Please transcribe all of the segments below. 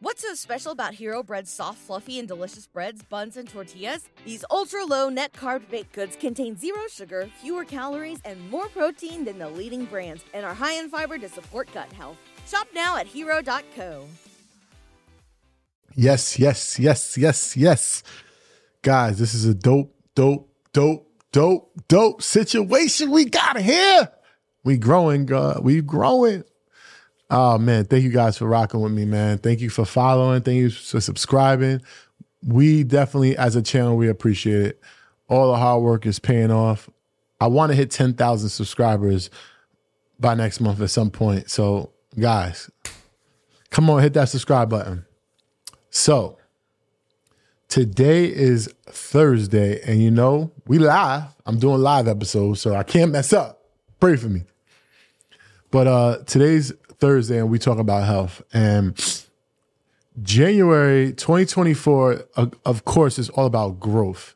What's so special about Hero Bread's soft, fluffy, and delicious breads, buns, and tortillas? These ultra low net carb baked goods contain zero sugar, fewer calories, and more protein than the leading brands, and are high in fiber to support gut health. Shop now at hero.co. Yes, yes, yes, yes, yes. Guys, this is a dope, dope, dope, dope, dope situation we got here. We growing, uh, we growing. Oh man, thank you guys for rocking with me, man. Thank you for following. Thank you for subscribing. We definitely, as a channel, we appreciate it. All the hard work is paying off. I want to hit 10,000 subscribers by next month at some point. So, guys, come on, hit that subscribe button. So, today is Thursday, and you know, we live. I'm doing live episodes, so I can't mess up. Pray for me. But uh today's Thursday and we talk about health. And January 2024, uh, of course, is all about growth.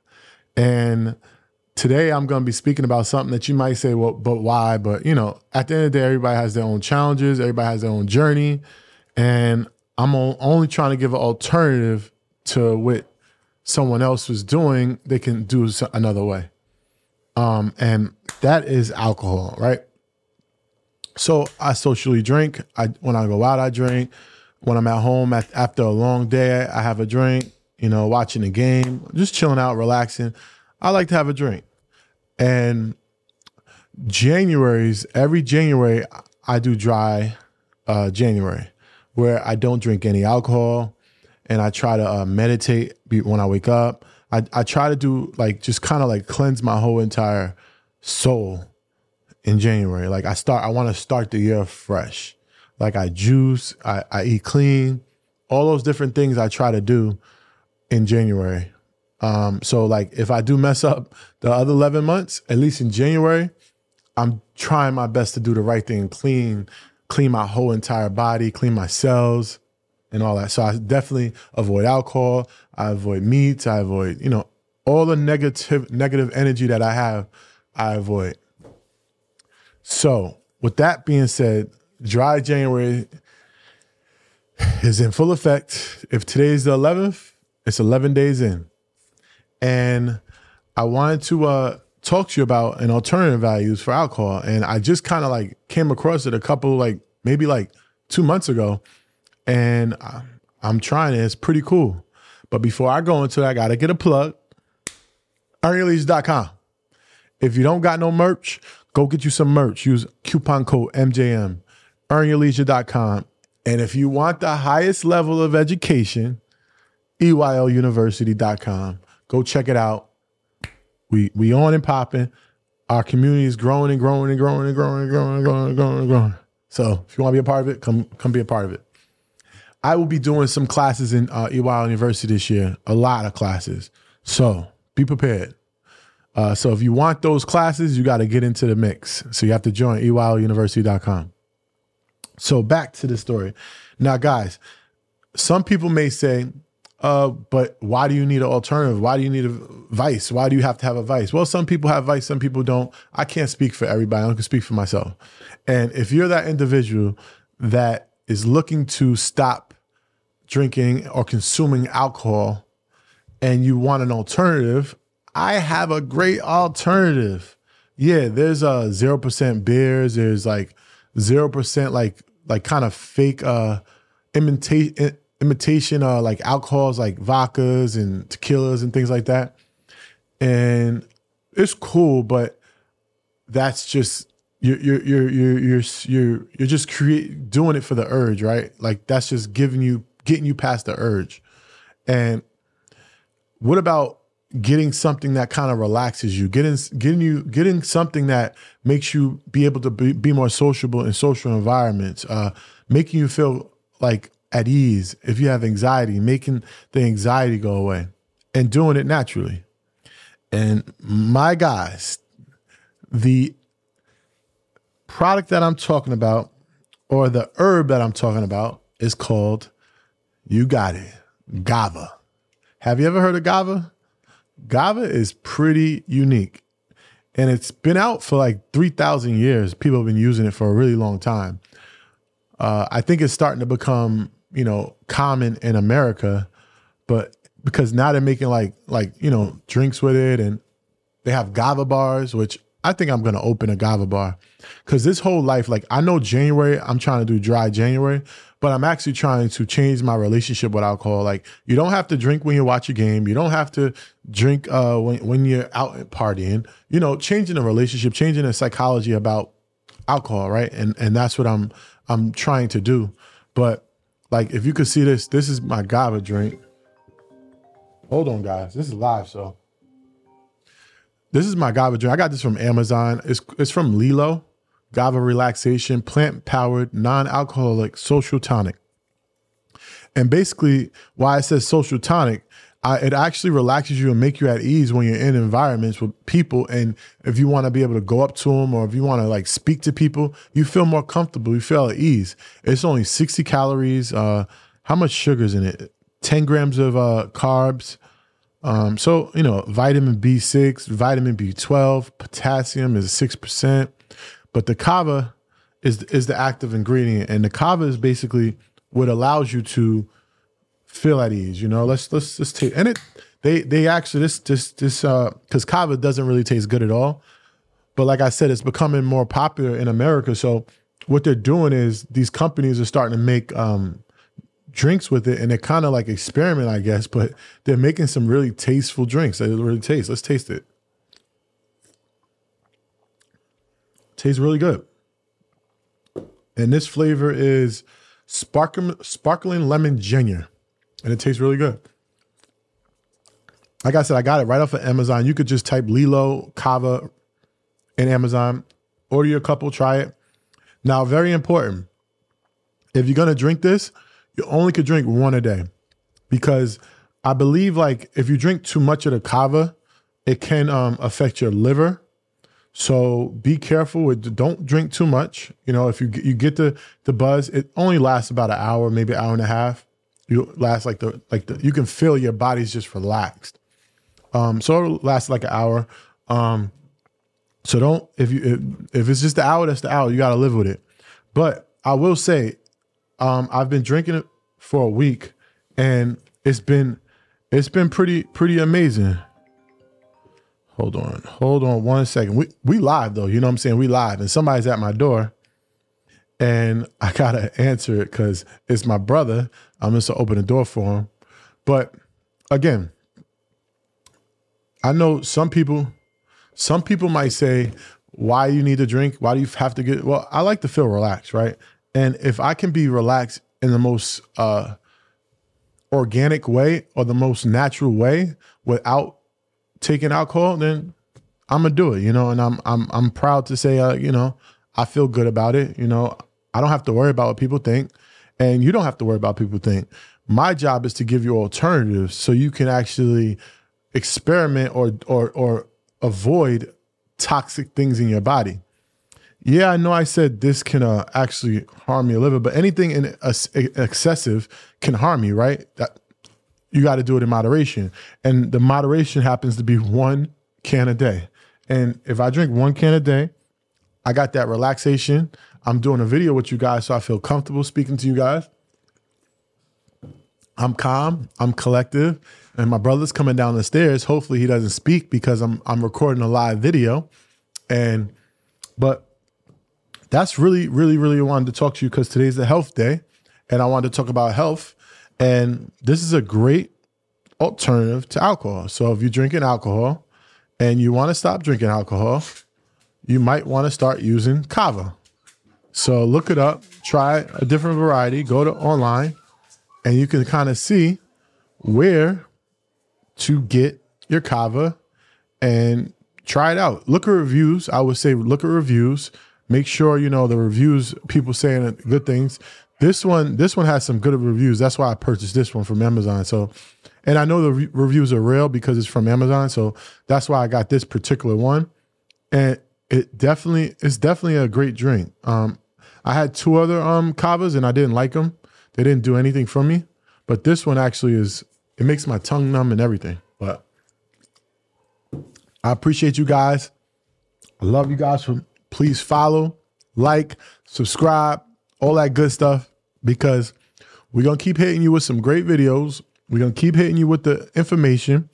And today I'm going to be speaking about something that you might say, well, but why? But, you know, at the end of the day, everybody has their own challenges, everybody has their own journey. And I'm only trying to give an alternative to what someone else was doing, they can do another way. Um, and that is alcohol, right? So I socially drink. I when I go out, I drink. When I'm at home at, after a long day, I have a drink. You know, watching a game, just chilling out, relaxing. I like to have a drink. And January's every January I do dry uh, January, where I don't drink any alcohol, and I try to uh, meditate when I wake up. I, I try to do like just kind of like cleanse my whole entire soul in January. Like I start, I want to start the year fresh. Like I juice, I, I eat clean, all those different things I try to do in January. Um, so like if I do mess up the other 11 months, at least in January, I'm trying my best to do the right thing, clean, clean my whole entire body, clean my cells and all that. So I definitely avoid alcohol. I avoid meats. I avoid, you know, all the negative negative energy that I have, I avoid. So, with that being said, dry January is in full effect. If today's the 11th, it's 11 days in. And I wanted to uh, talk to you about an alternative values for alcohol. And I just kind of like came across it a couple, like maybe like two months ago. And I'm trying it. It's pretty cool. But before I go into it, I got to get a plug. EarnYourLeisure.com. If you don't got no merch, Go get you some merch. Use coupon code MJM, earnyourleisure.com. And if you want the highest level of education, EYLUniversity.com. Go check it out. We we on and popping. Our community is growing and growing and growing and growing and growing and growing and growing and growing. So if you want to be a part of it, come come be a part of it. I will be doing some classes in uh, EYL University this year, a lot of classes. So be prepared. Uh, so if you want those classes, you got to get into the mix. So you have to join EYLUniversity.com. So back to the story. Now, guys, some people may say, uh, but why do you need an alternative? Why do you need a vice? Why do you have to have a vice? Well, some people have vice, some people don't. I can't speak for everybody. I can speak for myself. And if you're that individual that is looking to stop drinking or consuming alcohol and you want an alternative, I have a great alternative. Yeah, there's uh zero percent beers. There's like zero percent like like kind of fake uh imitation imitation uh like alcohols like vodkas and tequilas and things like that. And it's cool, but that's just you're you're you're you're you're you're, you're just create doing it for the urge, right? Like that's just giving you getting you past the urge. And what about getting something that kind of relaxes you, getting getting you getting something that makes you be able to be, be more sociable in social environments, uh, making you feel like at ease if you have anxiety, making the anxiety go away, and doing it naturally. And my guys, the product that I'm talking about, or the herb that I'm talking about, is called, you got it, kava. Have you ever heard of kava? Kava is pretty unique. And it's been out for like 3,000 years. People have been using it for a really long time. Uh, I think it's starting to become you know, common in America, but because now they're making like like you know drinks with it, and they have kava bars, which I think I'm gonna open a kava bar because this whole life, like I know January, I'm trying to do dry January, but I'm actually trying to change my relationship with alcohol. Like you don't have to drink when you watch a game, you don't have to drink uh, when when you're out partying. You know, changing the relationship, changing the psychology about alcohol, right? And and that's what I'm I'm trying to do. But like if you could see this, this is my kava drink. Hold on, guys. This is live, so this is my kava drink. I got this from Amazon. It's it's from Leilo. Kava relaxation, plant powered, non alcoholic social tonic. And basically, why it says social tonic, I, it actually relaxes you and make you at ease when you're in environments with people. And if you want to be able to go up to them or if you want to like speak to people, you feel more comfortable. You feel at ease. It's only 60 calories. Uh, how much sugar's in it? 10 grams of uh, carbs. Um, so, you know, vitamin B6, vitamin B12, potassium is 6%. But the kava is is the active ingredient, and the kava is basically what allows you to feel at ease. You know, let's let's just take and it they they actually this this this uh because kava doesn't really taste good at all, but like I said, it's becoming more popular in America. So what they're doing is these companies are starting to make um drinks with it and they're kind of like experiment, I guess, but they're making some really tasteful drinks that really taste. Let's taste it. Tastes really good. And this flavor is sparkling, sparkling lemon ginger. And it tastes really good. Like I said, I got it right off of Amazon. You could just type Leilo Kava in Amazon, order your couple, try it. Now, very important. If you're gonna drink this, you only could drink one a day. Because I believe like if you drink too much of the kava, it can um, affect your liver so be careful with don't drink too much. You know, if you you get the the buzz, it only lasts about an hour, maybe an hour and a half. You last like the like the you can feel your body's just relaxed. Um, so it lasts like an hour. Um, so don't if you if, if it's just the hour, that's the hour. You got to live with it. But I will say, um, I've been drinking it for a week, and it's been it's been pretty pretty amazing. Hold on. Hold on one second. We we live though, you know what I'm saying? We live and somebody's at my door and I gotta answer it because it's my brother. I'm just to open the door for him. But again, I know some people, some people might say, why you need to drink? Why do you have to get well, I like to feel relaxed, right? And if I can be relaxed in the most uh organic way or the most natural way without taking alcohol, then I'm gonna do it, you know. And I'm I'm I'm proud to say, uh, you know, I feel good about it. You know, I don't have to worry about what people think, and you don't have to worry about people think. My job is to give you alternatives so you can actually experiment or or or avoid toxic things in your body. Yeah, I know I said this can uh, actually harm your liver, but anything in uh, excessive can harm you, right? That you got to do it in moderation. And the moderation happens to be one can a day. And if I drink one can a day, I got that relaxation. I'm doing a video with you guys, so I feel comfortable speaking to you guys. I'm calm, I'm collective, and my brother's coming down the stairs. Hopefully he doesn't speak because I'm I'm recording a live video. And but that's really, really, really wanted to talk to you because today's the health day. And I wanted to talk about health and this is a great alternative to alcohol. So if you're drinking alcohol and you want to stop drinking alcohol, you might want to start using kava. So look it up, try a different variety, go to online, and you can kind of see where to get your kava and try it out. Look at reviews. I would say look at reviews. Make sure you know the reviews, people saying good things. This one, this one has some good reviews. That's why I purchased this one from Amazon. So, and I know the re- reviews are real because it's from Amazon. So that's why I got this particular one. And it definitely, it's definitely a great drink. Um, I had two other um kavas and I didn't like them. They didn't do anything for me. But this one actually is, it makes my tongue numb and everything. But I appreciate you guys. I love you guys. For, please follow, like, subscribe, all that good stuff because We're going to keep hitting you with some great videos. We're going to keep hitting you with the information.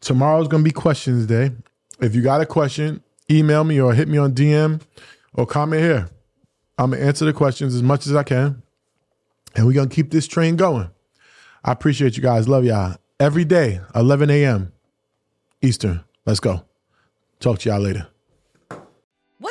Tomorrow's going to be questions day. If you got a question, email me or hit me on DM or comment here. I'm going to answer the questions as much as I can. And we're going to keep this train going. I appreciate you guys. Love y'all. Every day, 11 a.m. Eastern. Let's go. Talk to y'all later.